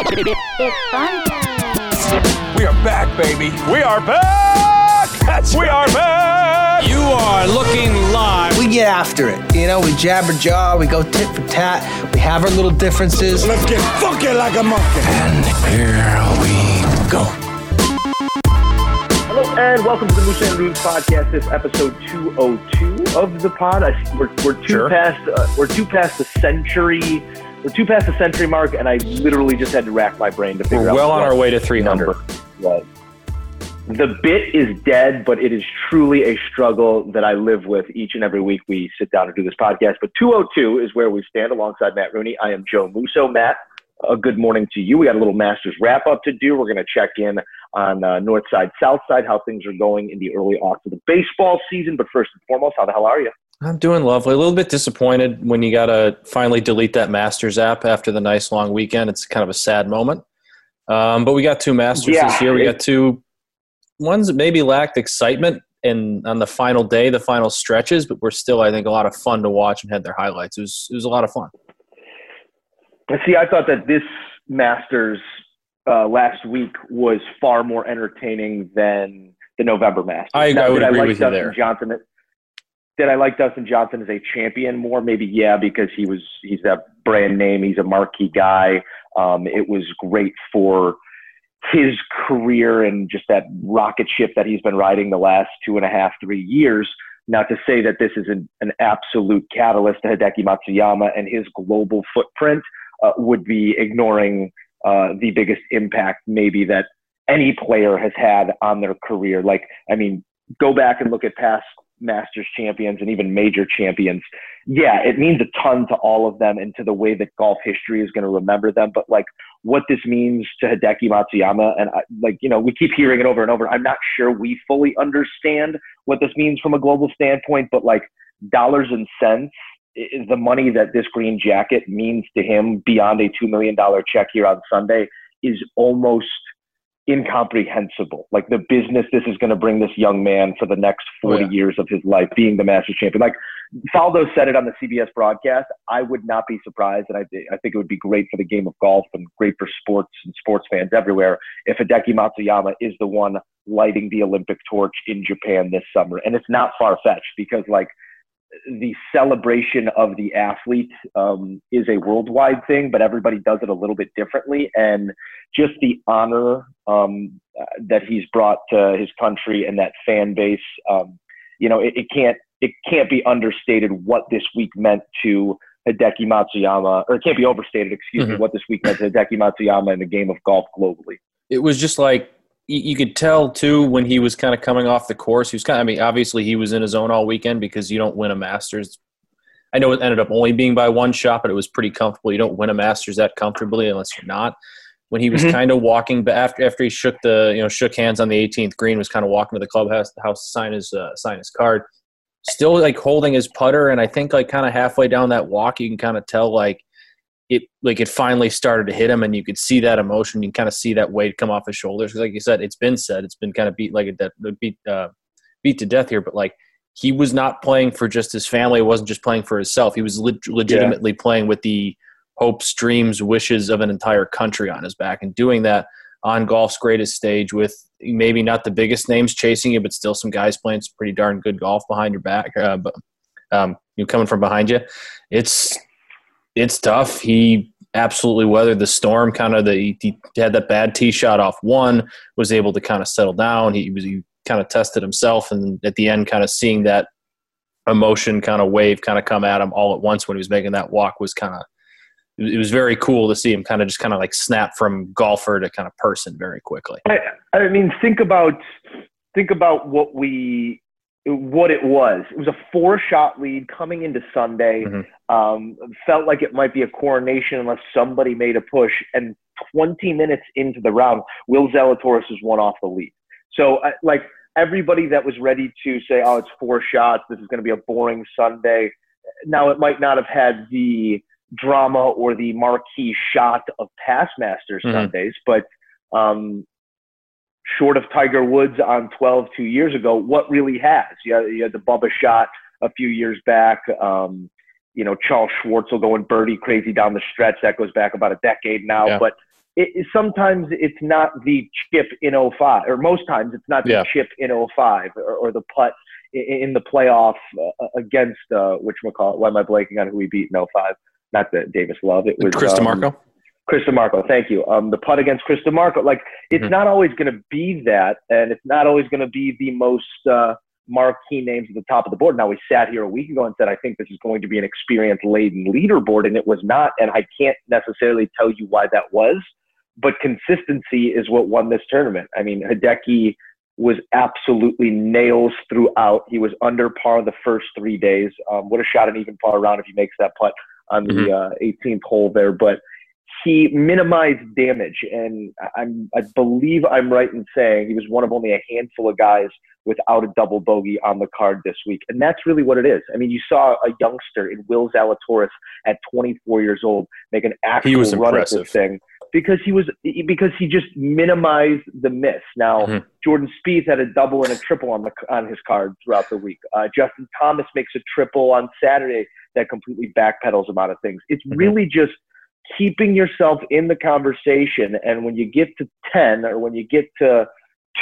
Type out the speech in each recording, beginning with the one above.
It's fun time. We are back, baby. We are back! That's we right. are back! You are looking live. We get after it. You know, we jabber jaw, we go tit for tat, we have our little differences. Let's get funky like a monkey. And here we go. Hello and welcome to the Moose and Moves podcast. This episode 202 of the pod. I, we're, we're two Sure. past uh, we're two past the century. We're two past the century mark, and I literally just had to rack my brain to figure We're out. well on our way to 300. number was. The bit is dead, but it is truly a struggle that I live with each and every week we sit down and do this podcast. But 202 is where we stand alongside Matt Rooney. I am Joe Musso. Matt, a good morning to you. We got a little Masters wrap up to do. We're going to check in on uh, North Side, South Side, how things are going in the early aughts of the baseball season. But first and foremost, how the hell are you? I'm doing lovely. A little bit disappointed when you got to finally delete that Masters app after the nice long weekend. It's kind of a sad moment. Um, but we got two Masters Yeah, this year. We got two ones that maybe lacked excitement and on the final day, the final stretches, but were still, I think, a lot of fun to watch and had their highlights. It was, it was a lot of fun. See, I thought that this Masters uh, last week was far more entertaining than the November Masters. I- Now, I would agree like with you Dustin there. Johnson. Did I like Dustin Johnson as a champion more? Maybe yeah, because he was he's a brand name. He's a marquee guy. Um, it was great for his career and just that rocket ship that he's been riding the last two and a half, three years. Not to say that this is an, an absolute catalyst to Hideki Matsuyama and his global footprint uh, would be ignoring uh, the biggest impact maybe that any player has had on their career. Like, I mean, go back and look at past Masters champions and even major champions. Yeah, it means a ton to all of them and to the way that golf history is going to remember them. But like, what this means to Hideki Matsuyama, and I, like, you know, we keep hearing it over and over. I'm not sure we fully understand what this means from a global standpoint, but like dollars and cents the money that this green jacket means to him beyond a $2 million check here on Sunday is almost incomprehensible. Like the business this is going to bring this young man for the next 40 Oh, yeah. years of his life being the Masters champion. Like Faldo said it on the CBS broadcast. I would not be surprised. And I, I think it would be great for the game of golf and great for sports and sports fans everywhere if Hideki Matsuyama is the one lighting the Olympic torch in Japan this summer. And it's not far fetched because like the celebration of the athlete um, is a worldwide thing, but everybody does it a little bit differently. And just the honor um, that he's brought to his country and that fan base, um, you know, it, it can't it can't be understated what this week meant to Hideki Matsuyama, or it can't be overstated, excuse me, Mhm. what this week meant to Hideki Matsuyama in the game of golf globally. it was just like you, you could tell too when he was kind of coming off the course. He was kind of, I mean, obviously he was in his zone all weekend because you don't win a Masters. I know it ended up only being by one shot, but it was pretty comfortable. You don't win a Masters that comfortably unless you're not. When he was Mhm. kind of walking but after after he shook the you know shook hands on the 18th green, was kind of walking to the clubhouse house to sign his uh, sign his card. Still like holding his putter, and I think like kind of halfway down that walk, you can kind of tell like it like it finally started to hit him and you could see that emotion. You can kind of see that weight come off his shoulders. Like you said it's been said it's been kind of beat like a death beat uh, beat to death here but like he was not playing for just his family. It wasn't just playing for himself. He was leg- legitimately playing with the hopes dreams wishes of an entire country on his back and doing that on golf's greatest stage with maybe not the biggest names chasing you but still some guys playing some pretty darn good golf behind your back uh, but um, you coming from behind you. It's it's tough. He absolutely weathered the storm. Kind of the he had that bad tee shot off one, was able to kind of settle down. He was he kind of tested himself, and at the end, kind of seeing that emotion kind of wave kind of come at him all at once when he was making that walk was kind of it was very cool to see him kind of just kind of like snap from golfer to kind of person very quickly. I, I mean, think about think about what we what it was. It was a four shot lead coming into Sunday. Mhm. Um, felt like it might be a coronation unless somebody made a push. And 20 minutes into the round, Will Zalatoris was one off the lead. So, I- like everybody that was ready to say, "Oh, it's four shots. This is going to be a boring Sunday." Now, it might not have had the drama or the marquee shot of past Masters Mhm. Sundays, but um, short of Tiger Woods on 12 two years ago, what really has? You had, you had the Bubba shot a few years back. Um, you know, Charles Schwartzel going birdie crazy down the stretch. That goes back about a decade now. Yeah. But it, it- sometimes it's not the chip in 05, or most times it's not the Yeah. chip in 05 or, or the putt in, in the playoff uh, against, uh, which McCall, why am I blanking on who we beat in 05? Not the Davis Love. It was Chris um, DiMarco. Chris DiMarco, thank you. Um, the putt against Chris DiMarco, like it's Mhm. not always going to be that, and it's not always going to be the most uh, marquee names at the top of the board. Now we sat here a week ago and said I think this is going to be an experience laden leaderboard, and it was not, and I can't necessarily tell you why that was, but consistency is what won this tournament. I mean, Hideki was absolutely nails throughout. He was under par the first three days. Um, would have shot an even par round if he makes that putt on the uh, 18th hole there, but he minimized damage, and I- I'm I believe I'm right in saying he was one of only a handful of guys without a double bogey on the card this week, and that's really what it is. I mean, you saw a youngster in Will Zalatoris at 24 years old make an actual run at impressive. this thing because he was because he just minimized the miss. Now Mhm. Jordan Spieth had a double and a triple on the on his card throughout the week. Uh, Justin Thomas makes a triple on Saturday that completely backpedals him out of things. It's Mhm. really just keeping yourself in the conversation. And when you get to 10 or when you get to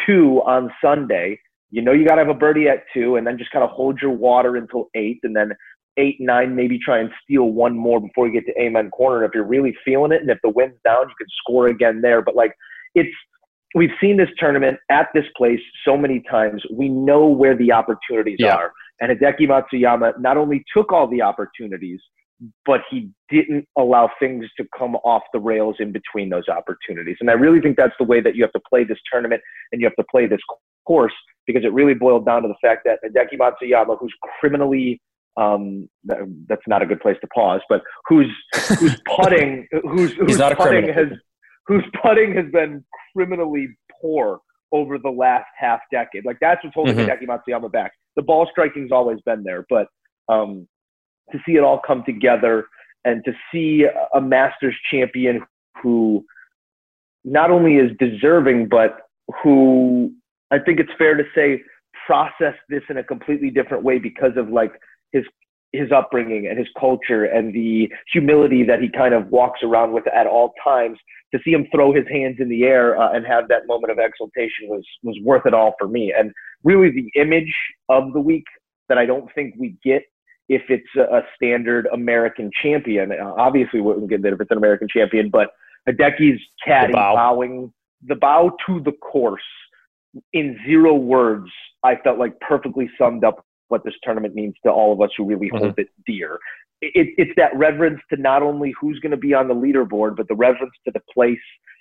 two on Sunday, you know you got to have a birdie at two and then just kind of hold your water until eight and then eight, nine, maybe try and steal one more before you get to Amen Corner. And if you're really feeling it and if the wind's down, you can score again there. But like it's, we've seen this tournament at this place so many times. We know where the opportunities Yeah. are. And Hideki Matsuyama not only took all the opportunities, but he didn't allow things to come off the rails in between those opportunities. And I really think that's the way that you have to play this tournament and you have to play this course because it really boiled down to the fact that Hideki Matsuyama, who's criminally um, that's not a good place to pause, but who's who's putting who's who's putting has whose putting has been criminally poor over the last half decade. Like that's what's holding Mhm. Hideki Matsuyama back. The ball striking's always been there, but um, to see it all come together and to see a- Masters champion who not only is deserving, but who I think it's fair to say processed this in a completely different way because of like his his upbringing and his culture and the humility that he kind of walks around with at all times. To see him throw his hands in the air uh, and have that moment of exultation was was worth it all for me. And really, the image of the week that I don't think we get if it's a, standard American champion. Uh, obviously, wouldn't get that if it's an American champion, but Hideki's caddy The bow. bowing the bow to the course in zero words, I felt like perfectly summed up what this tournament means to all of us who really Mhm. hold it dear. It, it's that reverence to not only who's going to be on the leaderboard, but the reverence to the place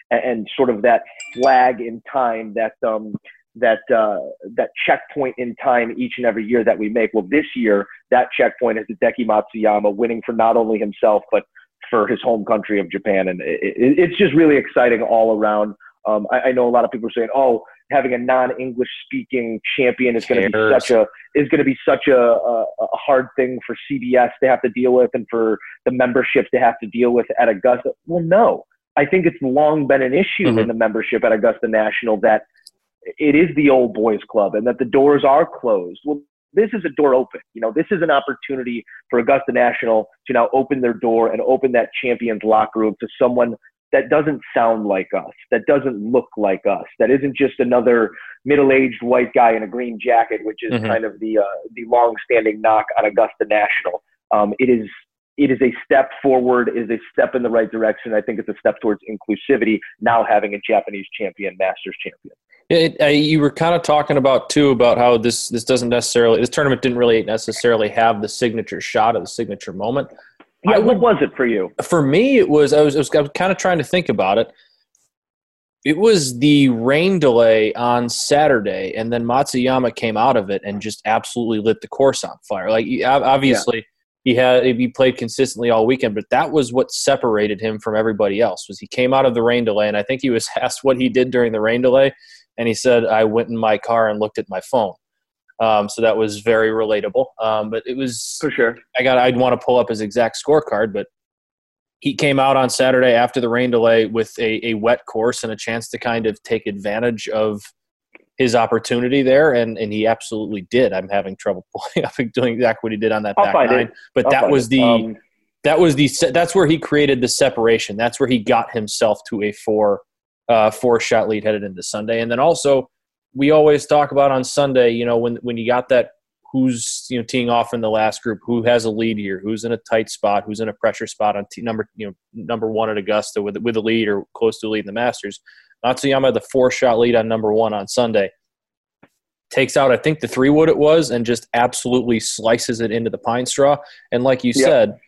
and, and sort of that flag in time that um, that uh, that checkpoint in time each and every year that we make. Well, this year that checkpoint is Hideki Matsuyama winning for not only himself but for his home country of Japan, and it, it, it's just really exciting all around. Um, I, I know a lot of people are saying, "Oh, having a non-English speaking champion is going to be such a is going to be such a, a, a hard thing for CBS to have to deal with and for the membership to have to deal with at Augusta." Well, no, I think it's long been an issue Mhm. in the membership at Augusta National that it is the old boys club and that the doors are closed. Well, this is a door open. You know, this is an opportunity for Augusta National to now open their door and open that champions locker room to someone that doesn't sound like us, that doesn't look like us, that isn't just another middle-aged white guy in a green jacket, which is Mhm. kind of the uh, the long-standing knock on Augusta National. Um, it is it is a step forward, it is a step in the right direction. I think it's a step towards inclusivity. Now having a Japanese champion, Masters champion. Yeah, It, uh, you were kind of talking about too about how this this doesn't necessarily this tournament didn't really necessarily have the signature shot of the signature moment. Yeah, I what was it for you? For me, it was I was, I was, I was kind of trying to think about it. It was the rain delay on Saturday, and then Matsuyama came out of it and just absolutely lit the course on fire. Like obviously, he had he played consistently all weekend, but that was what separated him from everybody else. Was he came out of the rain delay, and I think he was asked what he did during the rain delay, and he said, "I went in my car and looked at my phone." Um, so that was very relatable. Um, but it was For sure. I got I'd want to pull up his exact scorecard, but he came out on Saturday after the rain delay with a, a wet course and a chance to kind of take advantage of his opportunity there, and, and he absolutely did. I'm having trouble pulling up and doing exactly what he did on that I'll back nine, it. but I'll that was the Um, that was the that's where he created the separation. That's where he got himself to a four uh, four shot lead headed into Sunday. And then also we always talk about on Sunday, you know, when when you got that who's you know teeing off in the last group, who has a lead here, who's in a tight spot, who's in a pressure spot on t- number you know number one at Augusta with with a lead or close to a lead in the Masters. Matsuyama the four shot lead on number one on Sunday. Takes out, I think the three wood it was, and just absolutely slices it into the pine straw. And like you Yep. said,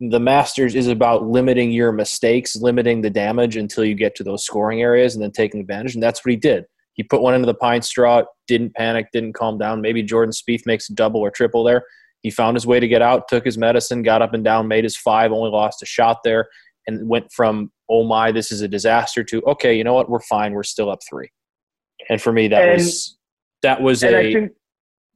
the Masters is about limiting your mistakes, limiting the damage until you get to those scoring areas, and then taking advantage. And that's what he did. He put one into the pine straw, didn't panic, didn't calm down. Maybe Jordan Spieth makes a double or triple there. He found his way to get out, took his medicine, got up and down, made his five, only lost a shot there, and went from oh my, this is a disaster to okay, you know what, we're fine, we're still up three. And for me, that And- was that was a think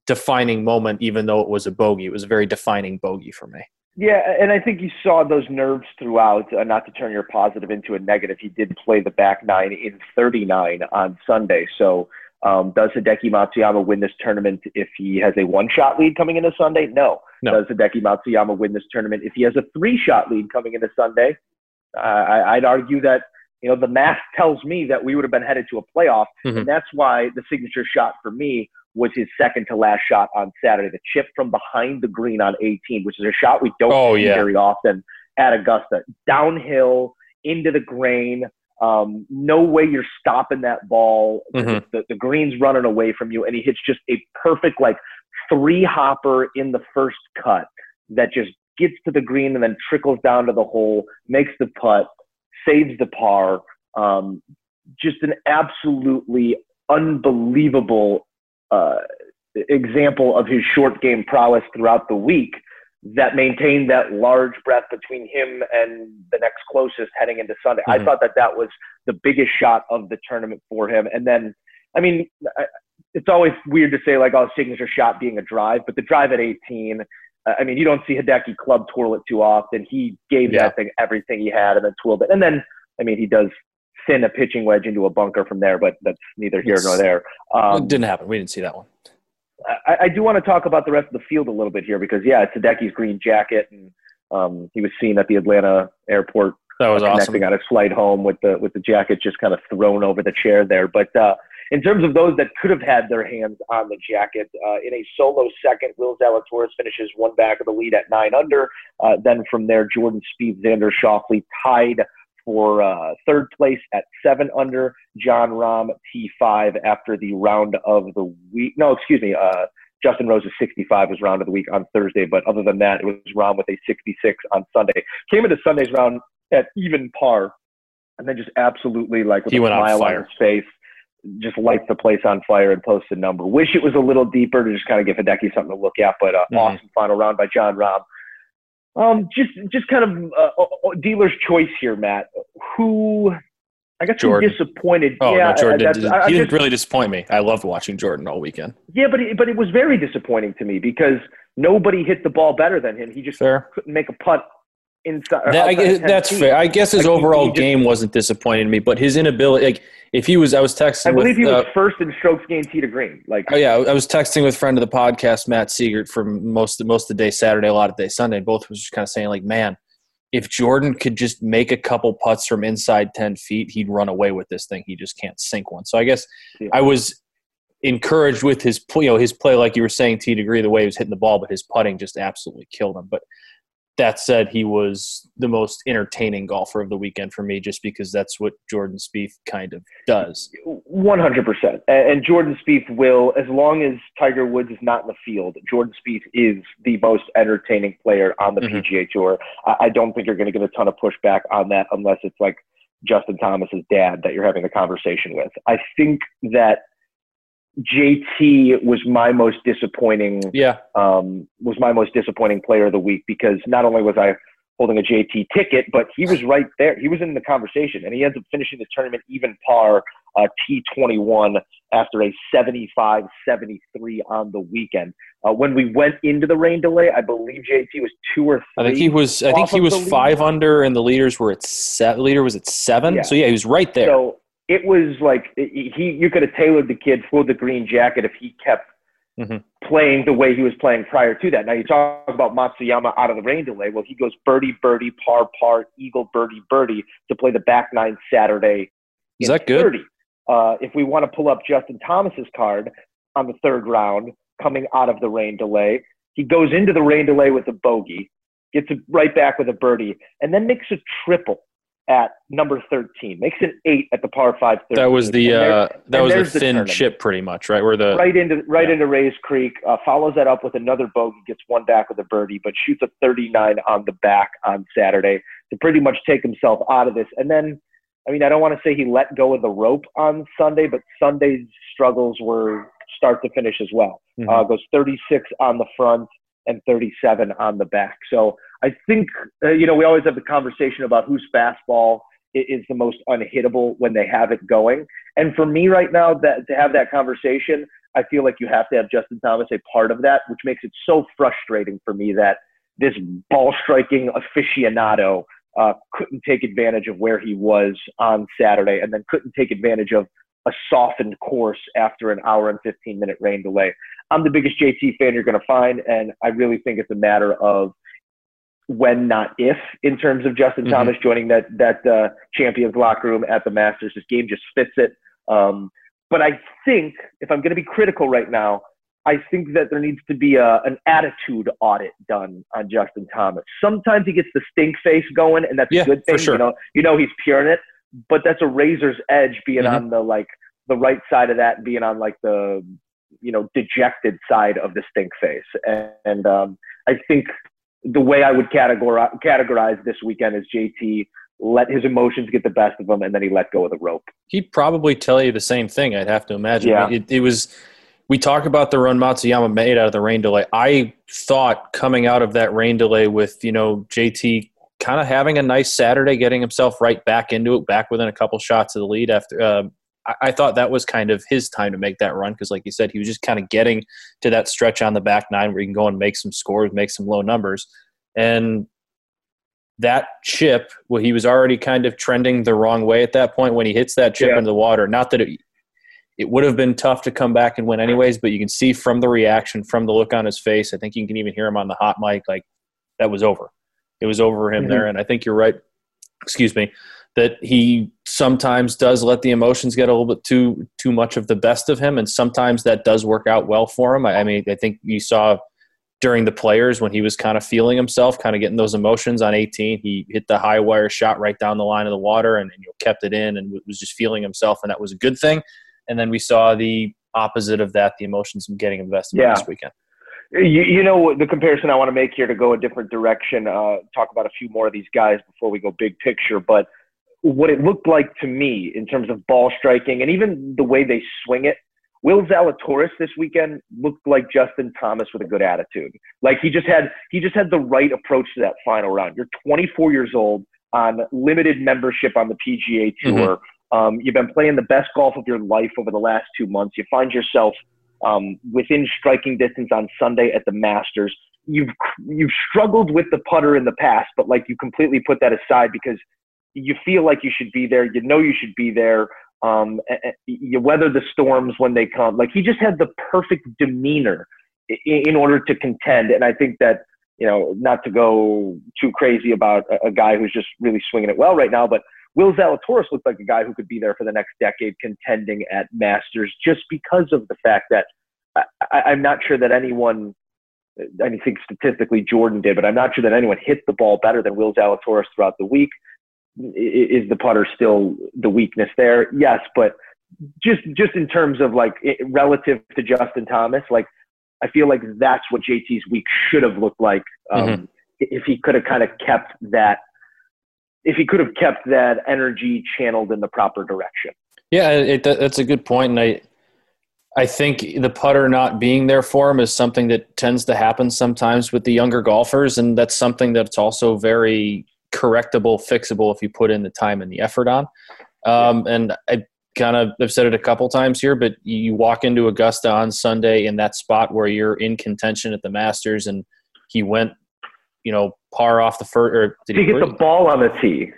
defining moment, even though it was a bogey. It was a very defining bogey for me. Yeah, and I think you saw those nerves throughout. Uh, not to turn your positive into a negative, he did play the back nine in 39 on Sunday. So, um, does Hideki Matsuyama win this tournament if he has a one-shot lead coming into Sunday? No. No. Does Hideki Matsuyama win this tournament if he has a three-shot lead coming into Sunday? Uh, I, I'd argue that you know the math tells me that we would have been headed to a playoff, Mhm. and that's why the signature shot for me was his second to last shot on Saturday, the chip from behind the green on 18, which is a shot we don't Oh, see yeah. very often at Augusta. Downhill into the grain. Um, no way you're stopping that ball. Mhm. The, the green's running away from you, and he hits just a perfect like three hopper in the first cut that just gets to the green and then trickles down to the hole, makes the putt, saves the par. Um, just an absolutely unbelievable uh, example of his short game prowess throughout the week that maintained that large breath between him and the next closest heading into Sunday. I Mhm. thought that that was the biggest shot of the tournament for him. And then, I mean, I- it's always weird to say like, oh, signature shot being a drive, but the drive at 18, uh, I mean, you don't see Hideki club twirl it too often. He gave Yeah. that thing everything he had and then twirled it. And then, I mean, he does send a pitching wedge into a bunker from there, but that's neither here nor there. Um, it didn't happen. We didn't see that one. I, I do want to talk about the rest of the field a little bit here because, yeah, it's Hideki's green jacket, and um, he was seen at the Atlanta airport That was awesome. connecting on his flight home with the with the jacket just kind of thrown over the chair there. But uh, in terms of those that could have had their hands on the jacket, uh, in a solo second, Will Zalatoris finishes one back of the lead at nine under. Uh, then from there, Jordan Spieth, Xander Schauffele tied for uh, third place at seven under. Jon Rahm T5 after the round of the week. No, excuse me. Uh, Justin Rose's 65 was round of the week on Thursday, but other than that, it was Rahm with a 66 on Sunday. Came into Sunday's round at even par, and then just absolutely like with He a on smile on fire. his face, just lights the place on fire and posts a number. Wish it was a little deeper to just kind of give Hideki something to look at, but uh, Mhm. awesome final round by Jon Rahm. Um, just just kind of uh, dealer's choice here, Matt. Who, I guess, Jordan. disappointed? Oh yeah, no, Jordan that's- didn't, I- I he didn't really disappoint me. I loved watching Jordan all weekend. yeah, but it, but it was very disappointing to me because nobody hit the ball better than him. He just Fair. couldn't make a putt inside. That, I, guess- 10 that's feet. fair. I guess his Like, overall just- game wasn't disappointing to me, but his inability, like if he was, I was texting. I believe with, he was uh, first in strokes gained tee to green. Like, Oh yeah, I was texting with friend of the podcast, Matt Siegert, from most most of the day Saturday, a lot of the day Sunday. Both was just kind of saying like, man, if Jordan could just make a couple putts from inside ten feet, he'd run away with this thing. He just can't sink one. So I guess Yeah. I was encouraged with his you know his play, like you were saying, T degree, the way he was hitting the ball, but his putting just absolutely killed him. But that said, he was the most entertaining golfer of the weekend for me, just because that's what Jordan Spieth kind of does. One hundred percent. And Jordan Spieth will, as long as Tiger Woods is not in the field, Jordan Spieth is the most entertaining player on the Mhm. PGA Tour. I, I don't think you're going to get a ton of pushback on that unless it's like Justin Thomas's dad that you're having the conversation with. I think that JT was my most disappointing Yeah, um, was my most disappointing player of the week because not only was I holding a JT ticket, but he was right there. He was in the conversation, and he ends up finishing the tournament even par uh, T21 after a 75-73 on the weekend. Uh, when we went into the rain delay, I believe JT was two or three. I think he was. I think he was lead. five under, and the leaders were at seven. Leader was at seven. Yeah. So yeah, he was right there. So it was like he. You could have tailored the kid for the green jacket if he kept Mhm. playing the way he was playing prior to that. Now you talk about Matsuyama out of the rain delay. Well, he goes birdie, birdie, par, par, eagle, birdie, birdie to play the back nine Saturday. Is that good? 30. Uh, if we want to pull up Justin Thomas's card on the third round, coming out of the rain delay, he goes into the rain delay with a bogey, gets right back with a birdie, and then makes a triple at number 13. Makes an eight at the par five. 13. That was the uh, that was the there's the thin chip, pretty much, right? Where the right into right yeah. into Rae's Creek. Uh, follows that up with another bogey, gets one back with a birdie, but shoots a 39 on the back on Saturday to pretty much take himself out of this. And then, I mean, I don't want to say he let go of the rope on Sunday, but Sunday's struggles were start to finish as well. Mhm. Uh, goes 36 on the front and 37 on the back. So I think uh, you know we always have the conversation about whose fastball is the most unhittable when they have it going. And for me right now, that to have that conversation, I feel like you have to have Justin Thomas a part of that, which makes it so frustrating for me that this ball striking aficionado uh, couldn't take advantage of where he was on Saturday, and then couldn't take advantage of a softened course after an hour and 15 minute rain delay. I'm the biggest JT fan you're going to find, and I really think it's a matter of when, not if, in terms of Justin Mhm. Thomas joining that that uh, champions locker room at the Masters. This game just fits it. Um, but I think if I'm going to be critical right now, I think that there needs to be a, an attitude audit done on Justin Thomas. Sometimes he gets the stink face going, and that's Yeah, a good thing. sure. You know, you know he's pure in it, but that's a razor's edge being Mhm. on the like the right side of that, and being on like the you know dejected side of the stink face. And, and um, I think the way I would categorize categorize this weekend is JT let his emotions get the best of him, and then he let go of the rope. he'd probably tell you the same thing. I'd have to imagine. Yeah. It, it was. We talk about the run Matsuyama made out of the rain delay. I thought coming out of that rain delay with you know JT kind of having a nice Saturday, getting himself right back into it, back within a couple shots of the lead. After uh, I, I thought that was kind of his time to make that run because, like you said, he was just kind of getting to that stretch on the back nine where you can go and make some scores, make some low numbers, and that chip, well, he was already kind of trending the wrong way at that point when he hits that chip Yeah. into the water. Not that it, it would have been tough to come back and win anyways, but you can see from the reaction, from the look on his face, I think you can even hear him on the hot mic, like that was over. It was over for him Mhm. there. And I think you're right, excuse me, that he sometimes does let the emotions get a little bit too too much of the best of him, and sometimes that does work out well for him. I, I mean, I think you saw during the players when he was kind of feeling himself, kind of getting those emotions on 18. He hit the high wire shot right down the line of the water and, and you know, kept it in and was just feeling himself, and that was a good thing. And then we saw the opposite of that, the emotions getting invested Yeah. this weekend. You, you know the comparison I want to make here to go a different direction. Uh, talk about a few more of these guys before we go big picture. But what it looked like to me in terms of ball striking and even the way they swing it, Will Zalatoris this weekend looked like Justin Thomas with a good attitude. Like he just had he just had the right approach to that final round. You're 24 years old on limited membership on the PGA Tour. Um, you've been playing the best golf of your life over the last two months. You find yourself um, within striking distance on Sunday at the Masters. You've you've struggled with the putter in the past, but like you completely put that aside because you feel like you should be there. You know you should be there. Um, you weather the storms when they come. Like he just had the perfect demeanor i- in order to contend. And I think that you know, not to go too crazy about a, a guy who's just really swinging it well right now, but Will Zalatoris looked like a guy who could be there for the next decade contending at Masters just because of the fact that I, I'm not sure that anyone, I think statistically Jordan did, but I'm not sure that anyone hit the ball better than Will Zalatoris throughout the week. Is the putter still the weakness there? Yes, but just just in terms of like relative to Justin Thomas, like I feel like that's what JT's week should have looked like um, if he could have kind of kept that if he could have kept that energy channeled in the proper direction. Yeah, it, that's a good point, and I, I think the putter not being there for him is something that tends to happen sometimes with the younger golfers, and that's something that's also very correctable, fixable if you put in the time and the effort on. Um, and I kind of I've said it a couple times here, but you walk into Augusta on Sunday in that spot where you're in contention at the Masters, and he went, you know, par off the first, or did He he? hit the ball on the tee.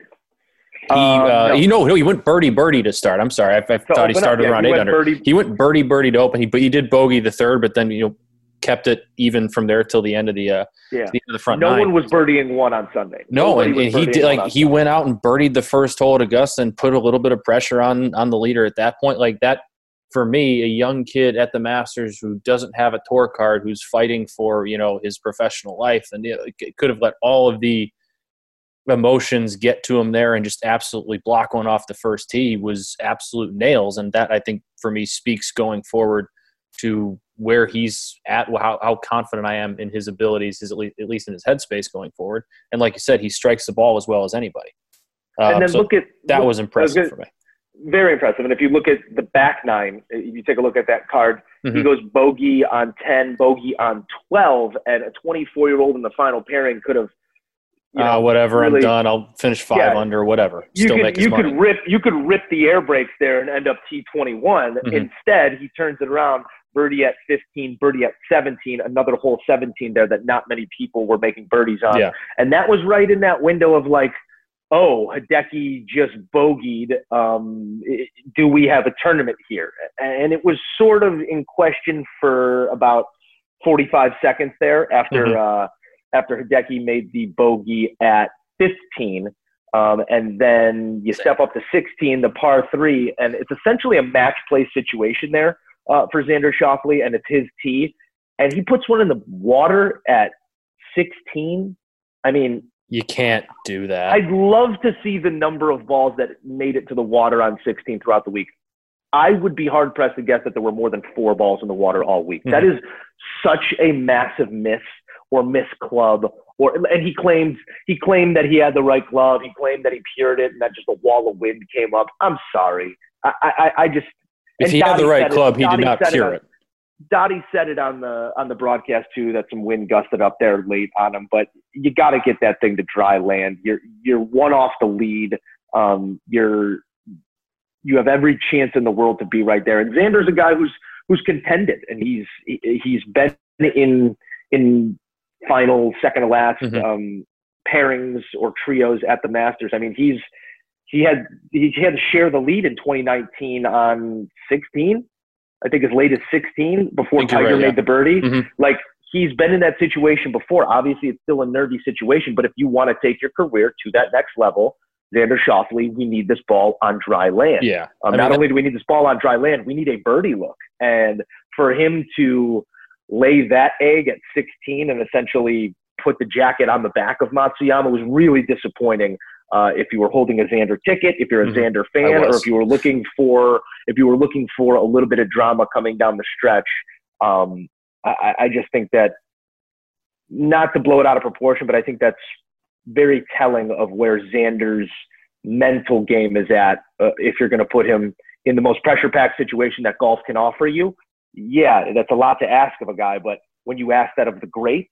He, Um, uh, no. you know, no, he went birdie birdie to start. I'm sorry, I, I To thought he up, started yeah, around he eight under. birdie- He went birdie birdie to open. He but he did bogey the third, but then you know kept it even from there till the end of the uh, Yeah. the end of the front No nine. one was birdieing one on Sunday. No, Nobody and, and he did like he Sunday. went out and birdied the first hole at Augusta and put a little bit of pressure on on the leader at that point. Like that for me, a young kid at the Masters who doesn't have a tour card, who's fighting for you know his professional life, and it could have let all of the emotions get to him there and just absolutely block one off the first tee was absolute nails, and that I think for me speaks going forward to where he's at, how, how confident I am in his abilities, his, at, least, at least in his headspace going forward. And like you said, he strikes the ball as well as anybody. Um, and then so look at that look- was impressive good- for me. very impressive. And if you look at the back nine, if you take a look at that card, he Mhm. goes bogey on 10, bogey on 12, and a 24 year old in the final pairing could have, you know, uh, whatever, really- I'm done. I'll finish five Yeah. under, whatever. you Still could make you money. could rip you could rip the air brakes there and end up T21. Mhm. Instead, he turns it around, birdie at 15, birdie at 17, another hole 17 there that not many people were making birdies on. Yeah. And that was right in that window of like, oh, Hideki just bogeyed. Um, do we have a tournament here? And it was sort of in question for about 45 seconds there after Mhm. uh, after Hideki made the bogey at 15. Um, and then you step up to 16, the par three, and it's essentially a match play situation there uh, for Xander Schauffele, and it's his tee. And he puts one in the water at 16. I mean, You can't do that. I'd love to see the number of balls that made it to the water on 16 throughout the week. I would be hard pressed to guess that there were more than four balls in the water all week. That is such a massive miss or miss club. Or and he claimed he claimed that he had the right glove. He claimed that he pured it and that just a wall of wind came up. I'm sorry. I I, I just if and he had the right said it- club, he did not cure it. Dottie said it on the on the broadcast too that some wind gusted up there late on him, but you got to get that thing to dry land. You're you're one off the lead. Um, you're you have every chance in the world to be right there. And Xander's a guy who's who's contended, and he's he- he's been in in final second to last Mhm. um, pairings or trios at the Masters. I mean, he's he had he had to share the lead in 2019 on 16. I think as late as 16 before Tiger right, made yeah. the birdie. Mhm. Like he's been in that situation before. Obviously, it's still a nervy situation, but if you want to take your career to that next level, Xander Schauffele, we need this ball on dry land. Yeah. Um, I not only do we need this ball on dry land, we need a birdie look. And for him to lay that egg at 16 and essentially put the jacket on the back of Matsuyama was really disappointing. Uh, if you were holding a Xander ticket, if you're a Mhm. Xander fan, or if you were looking for if you were looking for a little bit of drama coming down the stretch, um, I, I just think that not to blow it out of proportion, but I think that's very telling of where Xander's mental game is at. Uh, if you're going to put him in the most pressure packed situation that golf can offer you, yeah, that's a lot to ask of a guy. But when you ask that of the greats,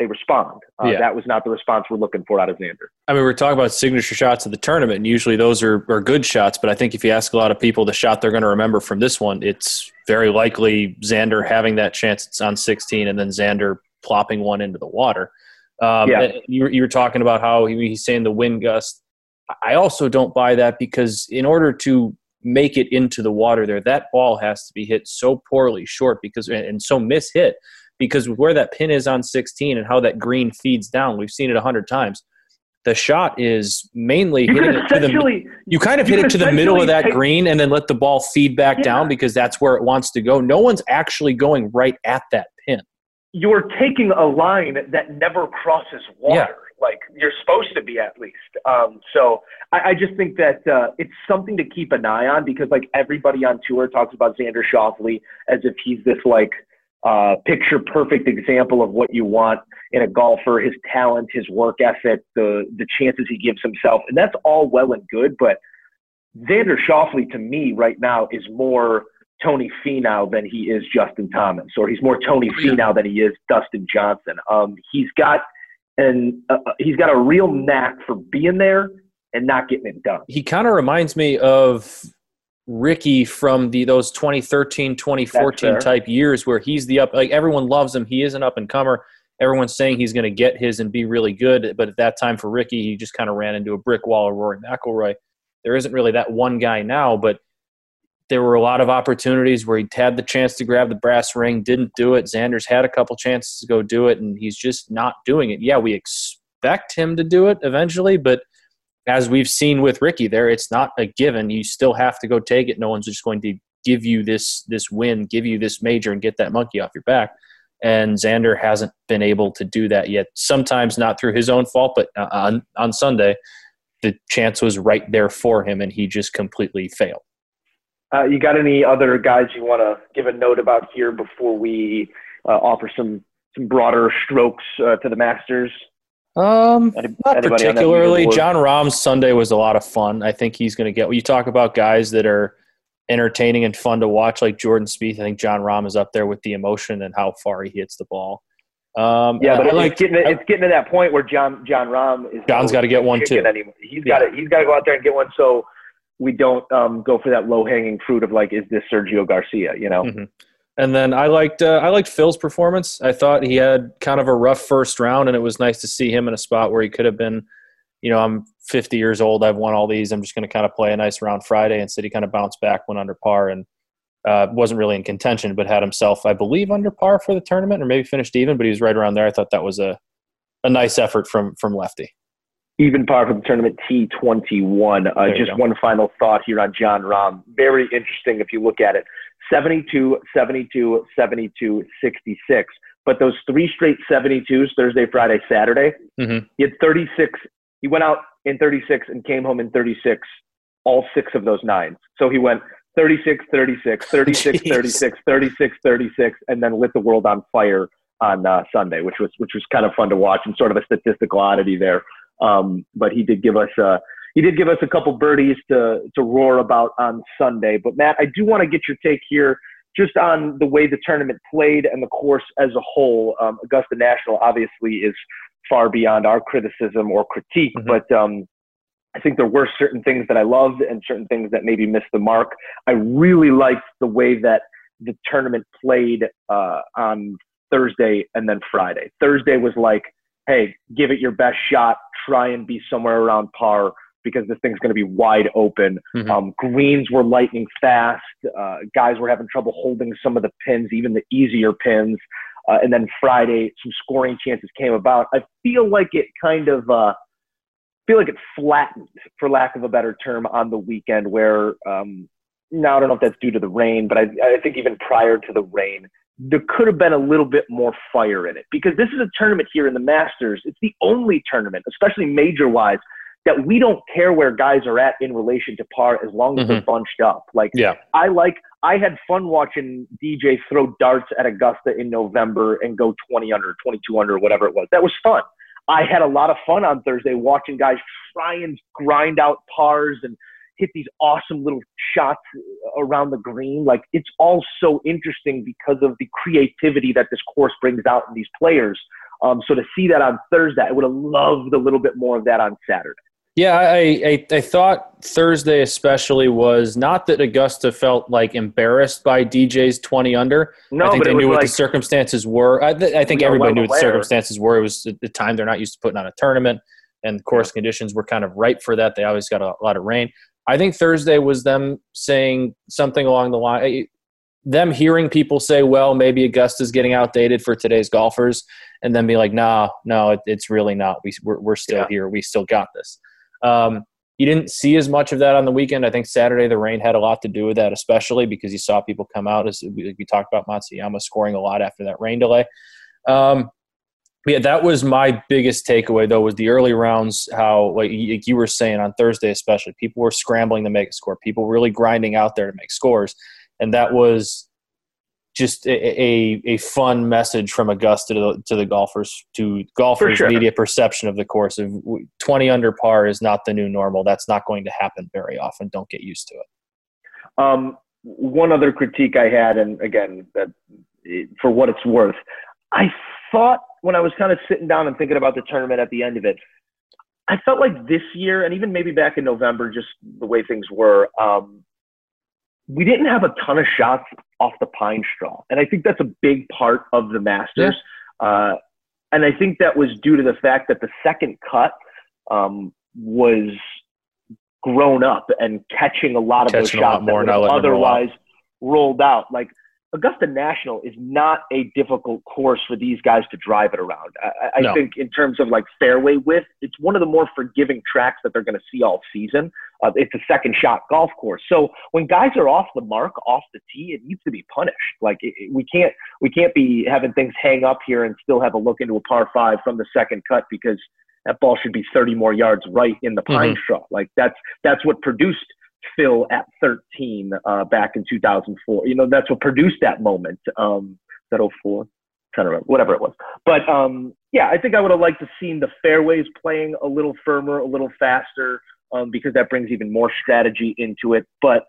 they respond. Uh, Yeah. That was not the response we're looking for out of Xander. I mean, we're talking about signature shots of the tournament, and usually those are, are good shots. But I think if you ask a lot of people the shot they're going to remember from this one, it's very likely Xander having that chance it's on 16 and then Xander plopping one into the water. Um, Yeah. You, were- you were talking about how he, he's saying the wind gust. I also don't buy that because in order to make it into the water there, that ball has to be hit so poorly short because and and so mishit because where that pin is on 16 and how that green feeds down, we've seen it a hundred times. The shot is mainly You hitting it to the you kind of you hit it to the middle of that take- green and then let the ball feed back Yeah. down because that's where it wants to go. No one's actually going right at that pin. you're taking a line that never crosses water. Yeah. Like you're supposed to be at least. Um, so I, I just think that uh, it's something to keep an eye on because like everybody on tour talks about Xander Schauffele as if he's this like uh, picture perfect example of what you want in a golfer, his talent, his work ethic, the the chances he gives himself, and that's all well and good. But Xander Schauffele to me right now is more Tony Finau than he is Justin Thomas, or he's more Tony Finau than he is Dustin Johnson. Um, he's got and uh, he's got a real knack for being there and not getting it done. He kind of reminds me of Rickie from the those 2013, 2014 type years where he's the up like everyone loves him. He is an up and comer everyone's saying he's going to get his and be really good. But at that time for Rickie, he just kind of ran into a brick wall of Rory McIlroy. There isn't really that one guy now, but there were a lot of opportunities where he had the chance to grab the brass ring, didn't do it. Xander's had a couple chances to go do it, and he's just not doing it. Yeah, we expect him to do it eventually, but as we've seen with Rickie there, it's not a given. You still have to go take it. No one's just going to give you this this win, give you this major, and get that monkey off your back. And Xander hasn't been able to do that yet. Sometimes not through his own fault, but uh, on on Sunday, the chance was right there for him, and he just completely failed. Uh, you got any other guys you want to give a note about here before we uh, offer some some broader strokes uh, to the Masters? Um, Any, not particularly. Jon Rahm's Sunday was a lot of fun. I think he's going to get. When you talk about guys that are entertaining and fun to watch, like Jordan Spieth, I think Jon Rahm is up there with the emotion and how far he hits the ball. Um, yeah, but it's, like, getting to, it's getting to that point where John Jon Rahm is. John's got to get one too. Anymore. He's got to he's got to go out there and get one. So we don't um, go for that low hanging fruit of like, is this Sergio Garcia? You know. Mm-hmm. And then I liked uh, I liked Phil's performance. I thought he had kind of a rough first round, and it was nice to see him in a spot where he could have been. You know, I'm 50 years old. I've won all these. I'm just going to kind of play a nice round Friday. Instead, he kind of bounced back, went under par, and uh, wasn't really in contention, but had himself, I believe, under par for the tournament, or maybe finished even. But he was right around there. I thought that was a a nice effort from from Lefty. Even par for the tournament T21. Uh, just one final thought here on Jon Rahm. Very interesting if you look at it. 72, 72, 72, 66. But those three straight 72s, Thursday, Friday, Saturday, mm-hmm. he had 36. He went out in 36 and came home in 36, all six of those nines. So he went 36, 36, 36, 36, 36, 36, and then lit the world on fire on uh, Sunday, which was which was kind of fun to watch and sort of a statistical oddity there. Um, but he did give us uh, he did give us a couple birdies to to roar about on Sunday. But Matt, I do want to get your take here just on the way the tournament played and the course as a whole. Um, Augusta National obviously is far beyond our criticism or critique, mm-hmm. but um, I think there were certain things that I loved and certain things that maybe missed the mark. I really liked the way that the tournament played uh, on Thursday and then Friday. Thursday was like, hey, give it your best shot, try and be somewhere around par because this thing's going to be wide open. Mm-hmm. Um, greens were lightning fast. Uh, guys were having trouble holding some of the pins, even the easier pins. Uh, and then Friday, some scoring chances came about. I feel like it kind of uh, feel like it flattened, for lack of a better term, on the weekend. Where um, now I don't know if that's due to the rain, but I, I think even prior to the rain, there could have been a little bit more fire in it because this is a tournament here in the Masters. It's the only tournament, especially major wise, that we don't care where guys are at in relation to par as long as mm-hmm. they're bunched up. Like, yeah. I like, I had fun watching DJ throw darts at Augusta in November and go 20 under, 22 under, whatever it was. That was fun. I had a lot of fun on Thursday watching guys try and grind out pars and hit these awesome little shots around the green. Like, it's all so interesting because of the creativity that this course brings out in these players. Um, so to see that on Thursday, I would have loved a little bit more of that on Saturday. Yeah, I, I, I thought Thursday especially was not that Augusta felt like embarrassed by DJ's twenty under. No, I think they knew what like, the circumstances were. I, I think everybody knew what the circumstances were. It was the time they're not used to putting on a tournament, and course conditions were kind of ripe for that. They always got a lot of rain. I think Thursday was them saying something along the line, them hearing people say, "Well, maybe Augusta's getting outdated for today's golfers," and then be like, "Nah, no, it, it's really not. We, we're, we're still yeah. here. We still got this." Um, you didn't see as much of that on the weekend. I think Saturday the rain had a lot to do with that, especially because you saw people come out as we, we talked about Matsuyama scoring a lot after that rain delay. Um, yeah, that was my biggest takeaway though was the early rounds. How like you were saying on Thursday, especially people were scrambling to make a score. People really grinding out there to make scores, and that was just a, a, a, fun message from Augusta to the, to the golfers, to golfers' sure. media perception of the course. Of 20 under par is not the new normal. That's not going to happen very often. Don't get used to it. Um, one other critique I had, and again, that for what it's worth, I thought when I was kind of sitting down and thinking about the tournament at the end of it, I felt like this year, and even maybe back in November, just the way things were, um, we didn't have a ton of shots off the pine straw. And I think that's a big part of the Masters. Yeah. Uh, and I think that was due to the fact that the second cut um, was grown up and catching a lot of those Catching shots that more, would not have letting them roll out. otherwise rolled out. Like Augusta National is not a difficult course for these guys to drive it around. I, I No. think in terms of like fairway width, it's one of the more forgiving tracks that they're going to see all season. Uh, it's a second shot golf course. So when guys are off the mark, off the tee, it needs to be punished. Like it, it- we can't we can't be having things hang up here and still have a look into a par five from the second cut because that ball should be 30 more yards right in the pine straw. Like that's that's what produced Phil at 13 uh, back in 2004. You know, that's what produced that moment. Um, that 04? Trying to remember, whatever it was. But um, yeah, I think I would have liked to seen the fairways playing a little firmer, a little faster, um, because that brings even more strategy into it. But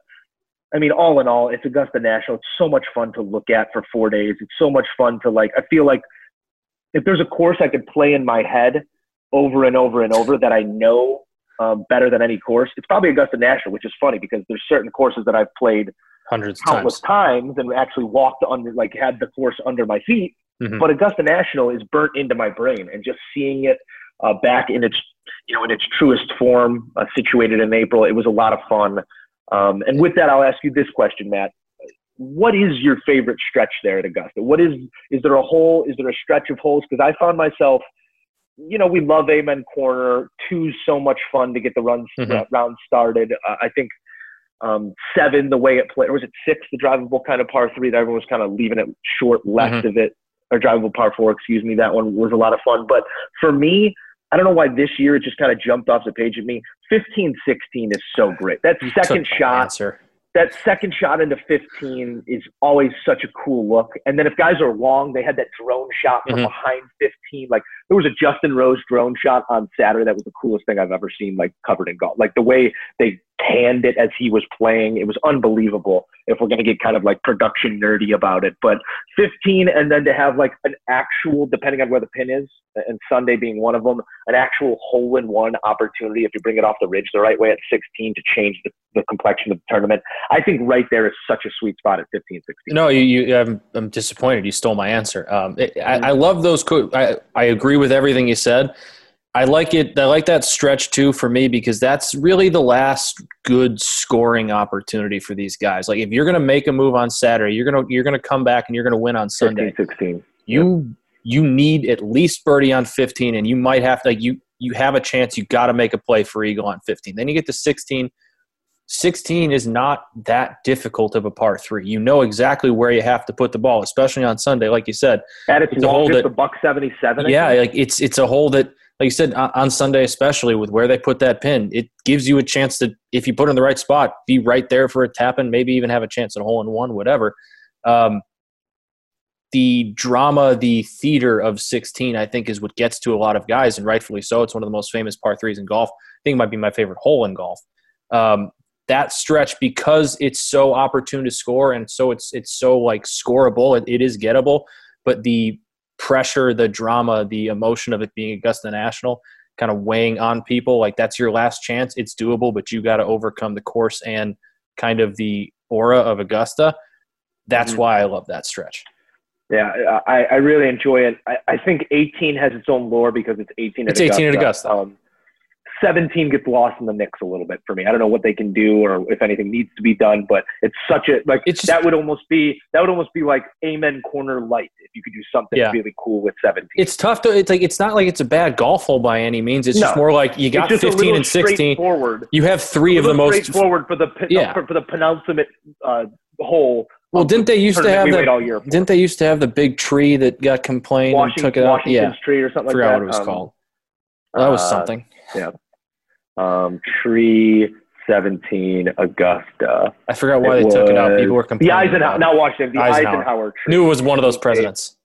I mean, all in all, it's Augusta National. It's so much fun to look at for four days. It's so much fun to like. I feel like if there's a course I could play in my head over and over and over that I know um, better than any course, it's probably Augusta National, which is funny because there's certain courses that I've played hundreds of countless times. times and actually walked under, like had the course under my feet. Mhm. But Augusta National is burnt into my brain, and just seeing it uh, back in its, you know, in its truest form, uh, situated in April, it was a lot of fun. Um, and with that, I'll ask you this question, Matt. What is your favorite stretch there at Augusta? What is, is there a hole? Is there a stretch of holes? Because I found myself, you know, we love Amen Corner. Two's so much fun to get the runs Mhm. uh, round started. Uh, I think um, seven, the way it played, or was it six, the drivable kind of par three that everyone was kind of leaving it short left Mhm. of it, or drivable par four, excuse me. That one was a lot of fun. But for me, I don't know why this year it just kind of jumped off the page at me. 15 16 is so great. That second shot, answer. that second shot into 15 is always such a cool look. And then if guys are long, they had that drone shot from Mhm. behind 15. Like there was a Justin Rose drone shot on Saturday that was the coolest thing I've ever seen, like covered in golf. Like the way they panned it as he was playing, it was unbelievable. If we're gonna get kind of like production nerdy about it, but 15 and then to have like an actual, depending on where the pin is, and Sunday being one of them, an actual hole in one opportunity if you bring it off the ridge the right way at 16 to change the, the complexion of the tournament. I think right there is such a sweet spot at 15, 16. No, you, you I'm, I'm disappointed. You stole my answer. Um, it, I, I love those. Co- I, I agree with everything you said. I like it. I like that stretch too for me because that's really the last good scoring opportunity for these guys. Like if you're going to make a move on Saturday, you're going to you're going to come back and you're going to win on 15, Sunday. 16. You you need at least birdie on 15, and you might have to like you you have a chance. You got to make a play for eagle on 15. Then you get to 16. 16 is not that difficult of a par three. You know exactly where you have to put the ball, especially on Sunday, like you said. At its It's a hole longest, that- a buck 77. Yeah, like it's it's a hole that, like you said, on, on Sunday, especially with where they put that pin, it gives you a chance to, if you put it in the right spot, be right there for a tap and maybe even have a chance at a hole in one, whatever. Um, the drama, the theater of 16, I think, is what gets to a lot of guys, and rightfully so. It's one of the most famous par threes in golf. I think it might be my favorite hole in golf. Um, that stretch, because it's so opportune to score, and so it's it's so like scoreable, it, it is gettable. But the pressure, the drama, the emotion of it being Augusta National kind of weighing on people, like that's your last chance. It's doable, but you got to overcome the course and kind of the aura of Augusta. That's Mhm. why I love that stretch. Yeah, I, I really enjoy it. I, I think 18 has its own lore because it's 18 at It's 18 at Augusta. Um, 17 gets lost in the mix a little bit for me. I don't know what they can do or if anything needs to be done, but it's such a like It's just- that would almost be that would almost be like Amen Corner Light if you could do something Yeah. really cool with 17. It's tough to. It's like it's not like it's a bad golf hole by any means. It's just more like you got It's just a 15 and 16. Forward. You have three of the most. straightforward for the Yeah. for, for the penultimate uh, hole. Well, didn't they used to have we that? all year. Didn't they used to have the big tree that got complained Washington, and took it out? Yeah, tree or something I forgot like that. what it was Um, called. That was uh, something. Um, tree 17 Augusta. I forgot why it they took it out. People were complaining. The. Eisenhower, not Washington, the Eisenhower. Eisenhower, tree. Knew it was one of those presidents.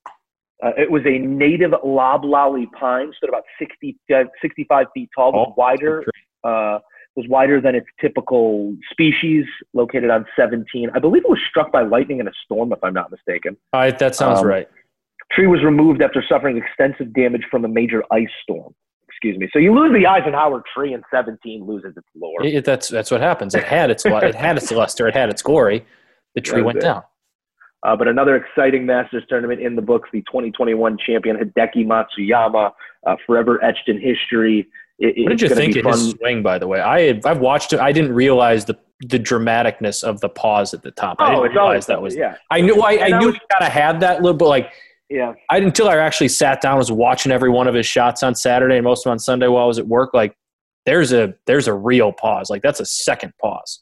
Uh, it was a native loblolly pine, stood about 60, uh, 65 feet tall, was Oh, wider, uh, was wider than its typical species, located on 17. I believe it was struck by lightning in a storm, if I'm not mistaken. All right, that sounds Um, right. Tree was removed after suffering extensive damage from a major ice storm. Excuse me. So you lose the Eisenhower tree, and 17 loses its lore. It, that's that's what happens. It had its it had its luster. It had its glory. The tree went it. down. Uh, but another exciting Masters tournament in the books, the 2021 champion Hideki Matsuyama, uh, forever etched in history. It, What did you think of his swing? By the way, I I've watched it. I didn't realize the the dramaticness of the pause at the top. I Oh, didn't it's always realize that was. yeah, I knew. I, I knew was- he kind of had that little, but like yeah. I until I actually sat down, was watching every one of his shots on Saturday and most of them on Sunday while I was at work. Like there's a there's a real pause. Like that's a second pause.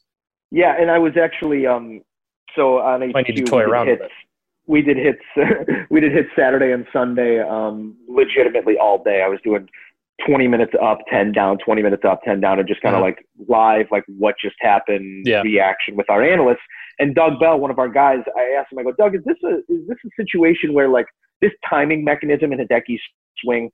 Yeah, and I was actually um so on HQ Might need to toy we did with hits. We did hits. we did hits Saturday and Sunday. Um, legitimately all day. I was doing 20 minutes up, 10 down, 20 minutes up, 10 down, and just kind of Uh-huh. like live, like what just happened, Yeah. reaction with our analysts. And Doug Bell, one of our guys, I asked him, I go, Doug, is this a is this a situation where like this timing mechanism in Hideki's swing?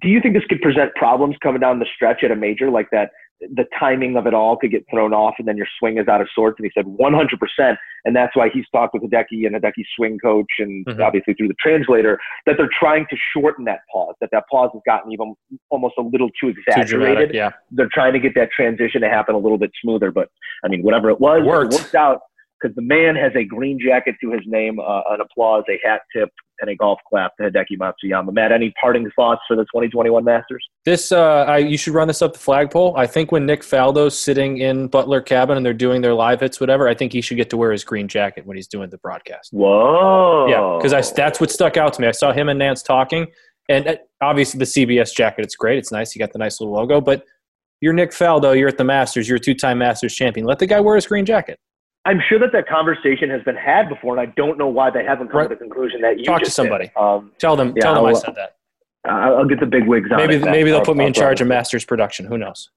Do you think this could present problems coming down the stretch at a major like that? The timing of it all could get thrown off, and then your swing is out of sorts. And he said 100%, and that's why he's talked with Hideki and Hideki's swing coach, and Mhm. obviously through the translator, that they're trying to shorten that pause. That that pause has gotten even almost a little too Too exaggerated dramatic. Yeah. they're trying to get that transition to happen a little bit smoother. But I mean, whatever it was, It worked. it worked out because the man has a green jacket to his name, uh, an applause, a hat tip, and a golf clap to Hideki Matsuyama. Matt, any parting thoughts for the 2021 Masters? This, uh, I, you should run this up the flagpole. I think when Nick Faldo's sitting in Butler cabin and they're doing their live hits, whatever, I think he should get to wear his green jacket when he's doing the broadcast. Whoa! Yeah, because I that's what stuck out to me. I saw him and Nantz talking, and uh, obviously the CBS jacket. It's great. It's nice. You got the nice little logo, but you're Nick Faldo. You're at the Masters. You're a two-time Masters champion. Let the guy wear his green jacket. I'm sure that that conversation has been had before, and I don't know why they haven't come Right. to the conclusion that you Talk to somebody. Um, Tell them. Yeah, tell them I I'll- said that. I'll get the big wigs on. Maybe it, maybe they'll I'll- put me I'll in charge of Masters production. Who knows?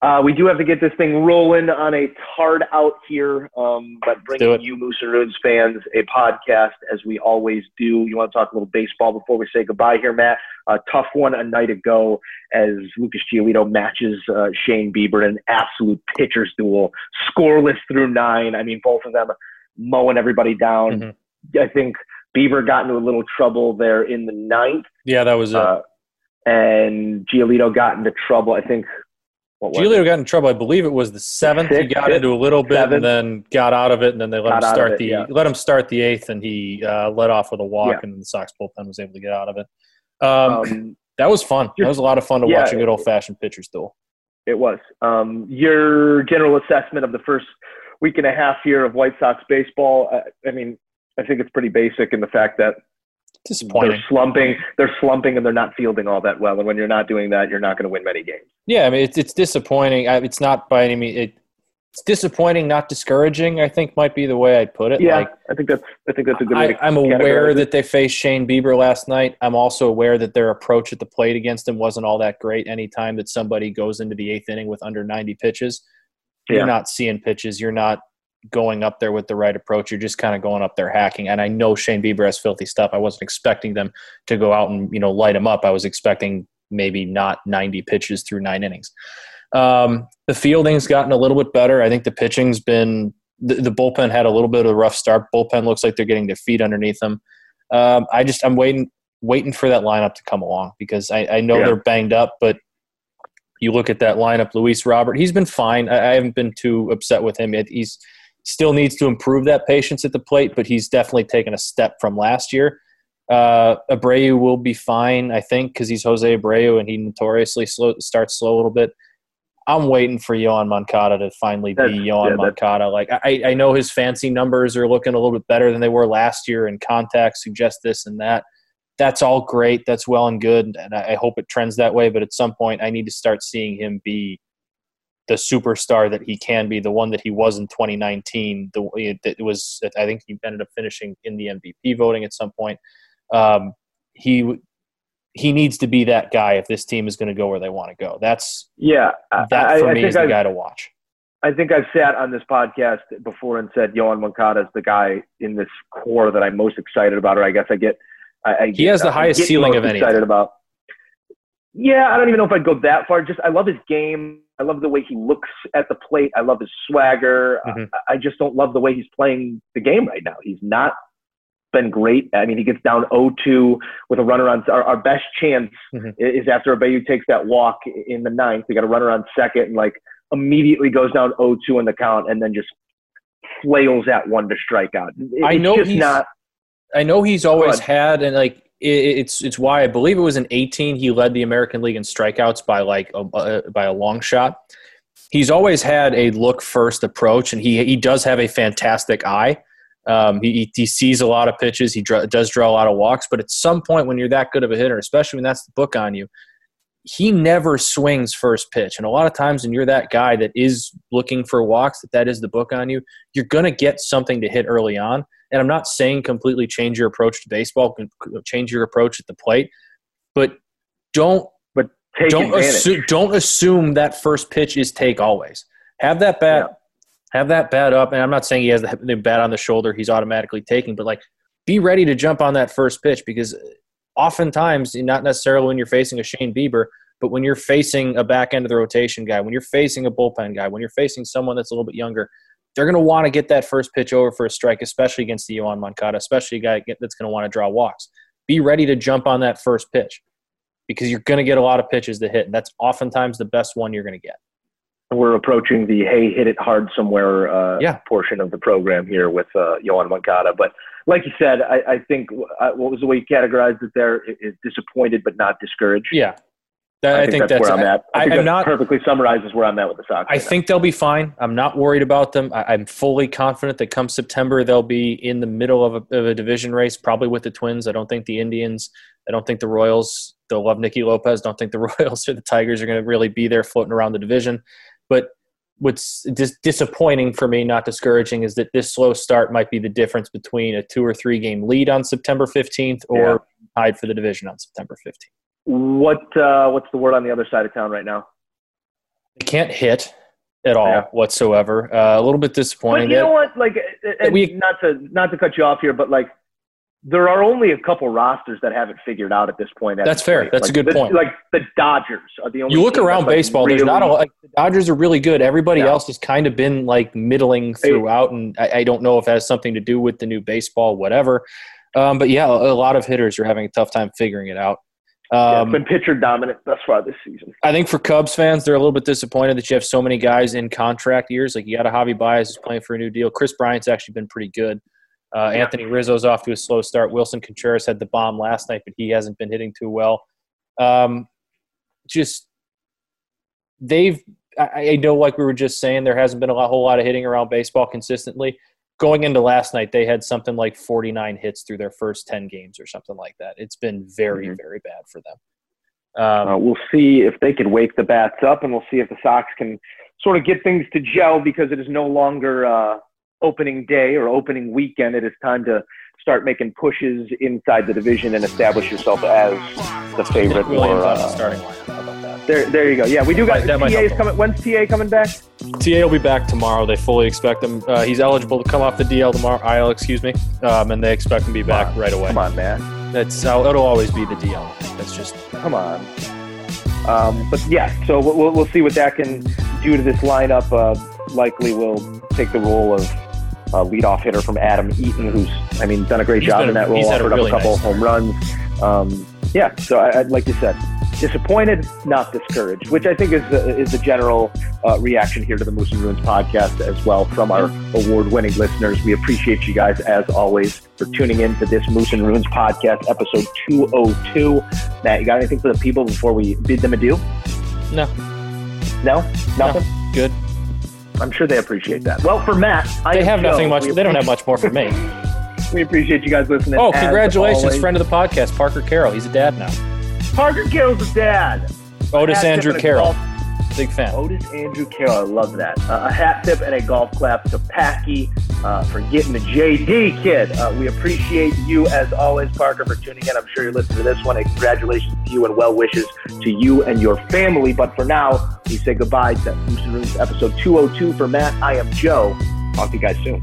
Uh, we do have to get this thing rolling on a hard out here, um, but bringing you Moose and Mooseroos fans a podcast as we always do. You want to talk a little baseball before we say goodbye here, Matt? A tough one a night ago as Lucas Giolito matches uh, Shane Bieber in an absolute pitcher's duel, scoreless through nine. I mean, both of them mowing everybody down. Mhm. I think Bieber got into a little trouble there in the ninth, Yeah, that was it. uh, and Giolito got into trouble. I think. What? Giolito got in trouble. I believe it was the seventh. he got fifth, into a little bit seventh. and then got out of it, and then they let him start it, the yeah. let him start the eighth, and he uh, let off with a walk, Yeah. and the Sox bullpen was able to get out of it. Um, Um, that was fun. That was a lot of fun to Yeah. watch a good old fashioned pitcher's duel. It was. Um, your general assessment of the first week and a half here of White Sox baseball. Uh, I mean, I think it's pretty basic in the fact that Disappointing. they're slumping. They're slumping and they're not fielding all that well. And when you're not doing that, you're not going to win many games. Yeah, I mean it's it's disappointing. I, it's not by any means. It, it's disappointing, not discouraging. I think might be the way I'd put it. Yeah, Like, I think that's. I think that's a good way. I, I'm aware that they faced Shane Bieber last night. I'm also aware that their approach at the plate against him wasn't all that great. Anytime that somebody goes into the eighth inning with under 90 pitches, Yeah. you're not seeing pitches. You're not going up there with the right approach. You're just kind of going up there hacking. And I know Shane Bieber has filthy stuff. I wasn't expecting them to go out and you know light him up. I was expecting maybe not 90 pitches through nine innings. Um, the fielding's gotten a little bit better. I think the pitching's been the, the bullpen had a little bit of a rough start. Bullpen looks like they're getting their feet underneath them. Um, I just I'm waiting waiting for that lineup to come along because I, I know Yeah. they're banged up, but you look at that lineup, Luis Robert, he's been fine. I, I haven't been too upset with him. He's still needs to improve that patience at the plate, but he's definitely taken a step from last year. Uh, Abreu will be fine, I think, because he's Jose Abreu and he notoriously slow, starts slow a little bit. I'm waiting for Yoan Moncada to finally be That's- Yoan yeah, Moncada. Like I, I know his fancy numbers are looking a little bit better than they were last year, and contacts suggest this and that. That's all great. That's well and good, and I I hope it trends that way. But at some point, I need to start seeing him be the superstar that he can be, the one that he was in 2019. The that was, I think he ended up finishing in the MVP voting at some point. Um, he he needs to be that guy if this team is going to go where they want to go. That's Yeah, I- that I, for I me think is the I've- guy to watch. I think I've sat on this podcast before and said Yoan Moncada is the guy in this core that I'm most excited about, or I guess I get. I, I He get- has the I highest ceiling of any. Excited about. Yeah, I don't even know if I'd go that far. Just I love his game. I love the way he looks at the plate. I love his swagger. Mhm. I, I just don't love the way he's playing the game right now. He's not been great. I mean, he gets down 0-2 with a runner on. Our, our best chance Mhm. is after Abreu takes that walk in the ninth. We got a runner on second and like immediately goes down 0-2 in the count and then just flails at one to strike out. It- I know he's- not. I know he's always had, and like it's it's why I believe it was in 18 he led the American League in strikeouts by like a, by a long shot. He's always had a look first approach, and he he does have a fantastic eye. Um, he he sees a lot of pitches. He dr- does draw a lot of walks, but at some point when you're that good of a hitter, especially when that's the book on you, he never swings first pitch. And a lot of times when you're that guy that is looking for walks, that that is the book on you, you're going to get something to hit early on. And I'm not saying completely change your approach to baseball, change your approach at the plate, but don't Take don't assume, don't assume that first pitch is take always. Have that bat, have that bat up, and I'm not saying he has the, the bat on the shoulder. He's automatically taking, but like be ready to jump on that first pitch because oftentimes, not necessarily when you're facing a Shane Bieber, but when you're facing a back end of the rotation guy, when you're facing a bullpen guy, when you're facing someone that's a little bit younger, they're going to want to get that first pitch over for a strike, especially against the Yoan Moncada, especially a guy that's going to want to draw walks. Be ready to jump on that first pitch because you're going to get a lot of pitches to hit, and that's oftentimes the best one you're going to get. We're approaching the hey, hit it hard somewhere uh, Yeah. portion of the program here with uh, Yoan Moncada. But like you said, I, I think uh, what was the way you categorized it there is disappointed but not discouraged. Yeah, That- I, think, that's, where I'm at. I, I, think am that not. perfectly summarizes where I'm at with the Sox. I right now. think they'll be fine. I'm not worried about them. I, I'm fully confident that come September they'll be in the middle of a, of a division race, probably with the Twins. I don't think the Indians. I don't think the Royals. They'll love Nicky Lopez. Don't think the Royals or the Tigers are going to really be there floating around the division. But what's dis- disappointing for me, not discouraging, is that this slow start might be the difference between a two or three game lead on September 15th or Yeah. tied for the division on September 15th. What uh, what's the word on the other side of town right now? They can't hit at all Yeah. whatsoever. Uh, a little bit disappointing. But you That- know what? Like, we- not to not to cut you off here, but like, there are only a couple rosters that haven't figured out at this point. That's fair. That's a good the- point. Like the Dodgers are the only. you look around that's, like, baseball. There's not a really- like the Dodgers are really good. Everybody Yeah. else has kind of been like middling throughout, and I, I don't know if that has something to do with the new baseball, whatever. Um, but yeah, a lot of hitters are having a tough time figuring it out. Yeah, Um, it's been pitcher dominant thus far this season. I think for Cubs fans, they're a little bit disappointed that you have so many guys in contract years. Like you got a Javi Baez who's playing for a new deal. Kris Bryant's actually been pretty good. Uh, Yeah. Anthony Rizzo's off to a slow start. Willson Contreras had the bomb last night, but he hasn't been hitting too well. Um, just they've. I, I know, like we were just saying, there hasn't been a lot, whole lot of hitting around baseball consistently. Going into last night, they had something like 49 hits through their first 10 games or something like that. It's been very, Mhm. very bad for them. Um, Uh, we'll see if they can wake the bats up, and we'll see if the Sox can sort of get things to gel because it is no longer uh, opening day or opening weekend. It is time to start making pushes inside the division and establish yourself as the favorite. Or, Williams the uh, starting lineup. There, there you go. Yeah, we do got That might TA's coming. When's TA coming back? TA will be back tomorrow. They fully expect him. Uh, he's eligible to come off the DL tomorrow. IL, excuse me. Um, and they expect him to be back right away. Come on, man. That's how it'll always be the DL. That's just Come on. Um, but yeah, so we'll, we'll- see what that can do to this lineup. Uh, likely will take the role of uh, leadoff hitter from Adam Eaton, who's, I mean, done a great He's job been in that role, a offered really up a couple nice home runs. Um, yeah, so I, I, like you said, disappointed, not discouraged, which I think is the, is the general uh, reaction here to the Moose and Ruins podcast as well from our award-winning listeners. We appreciate you guys as always for tuning in to this Moose and Ruins podcast, episode 202. Matt, you got anything for the people before we bid them adieu? no No, nothing. good. I'm sure they appreciate that. Well, for Matt, I They have nothing much. They don't have much more for me. We appreciate you guys listening. Oh, congratulations, friend of the podcast, Parker Carroll. He's a dad now. Parker Carroll's a dad. Otis Andrew Carroll, big fan. Otis Andrew Carroll. I love that. Uh, a hat tip and a golf clap to Packy uh, for getting the JD kid. Uh, we appreciate you as always, Parker, for tuning in. I'm sure you're listening to this one. And congratulations to you and well wishes to you and your family. But for now, we say goodbye to and Rooms episode 202 for Matt. I am Joe. Talk to you guys soon.